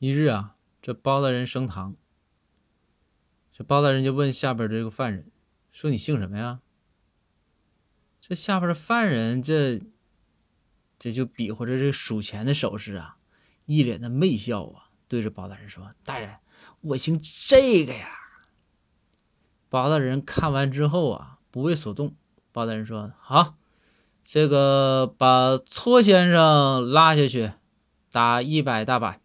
一日啊这包大人升堂。这包大人就问下边这个犯人说你姓什么呀？这下边的犯人这这就比划着这数钱的手势啊一脸的媚笑啊对着包大人说大人我姓这个呀。包大人看完之后啊不为所动包大人说好这个把搓先生拉下去打一百大板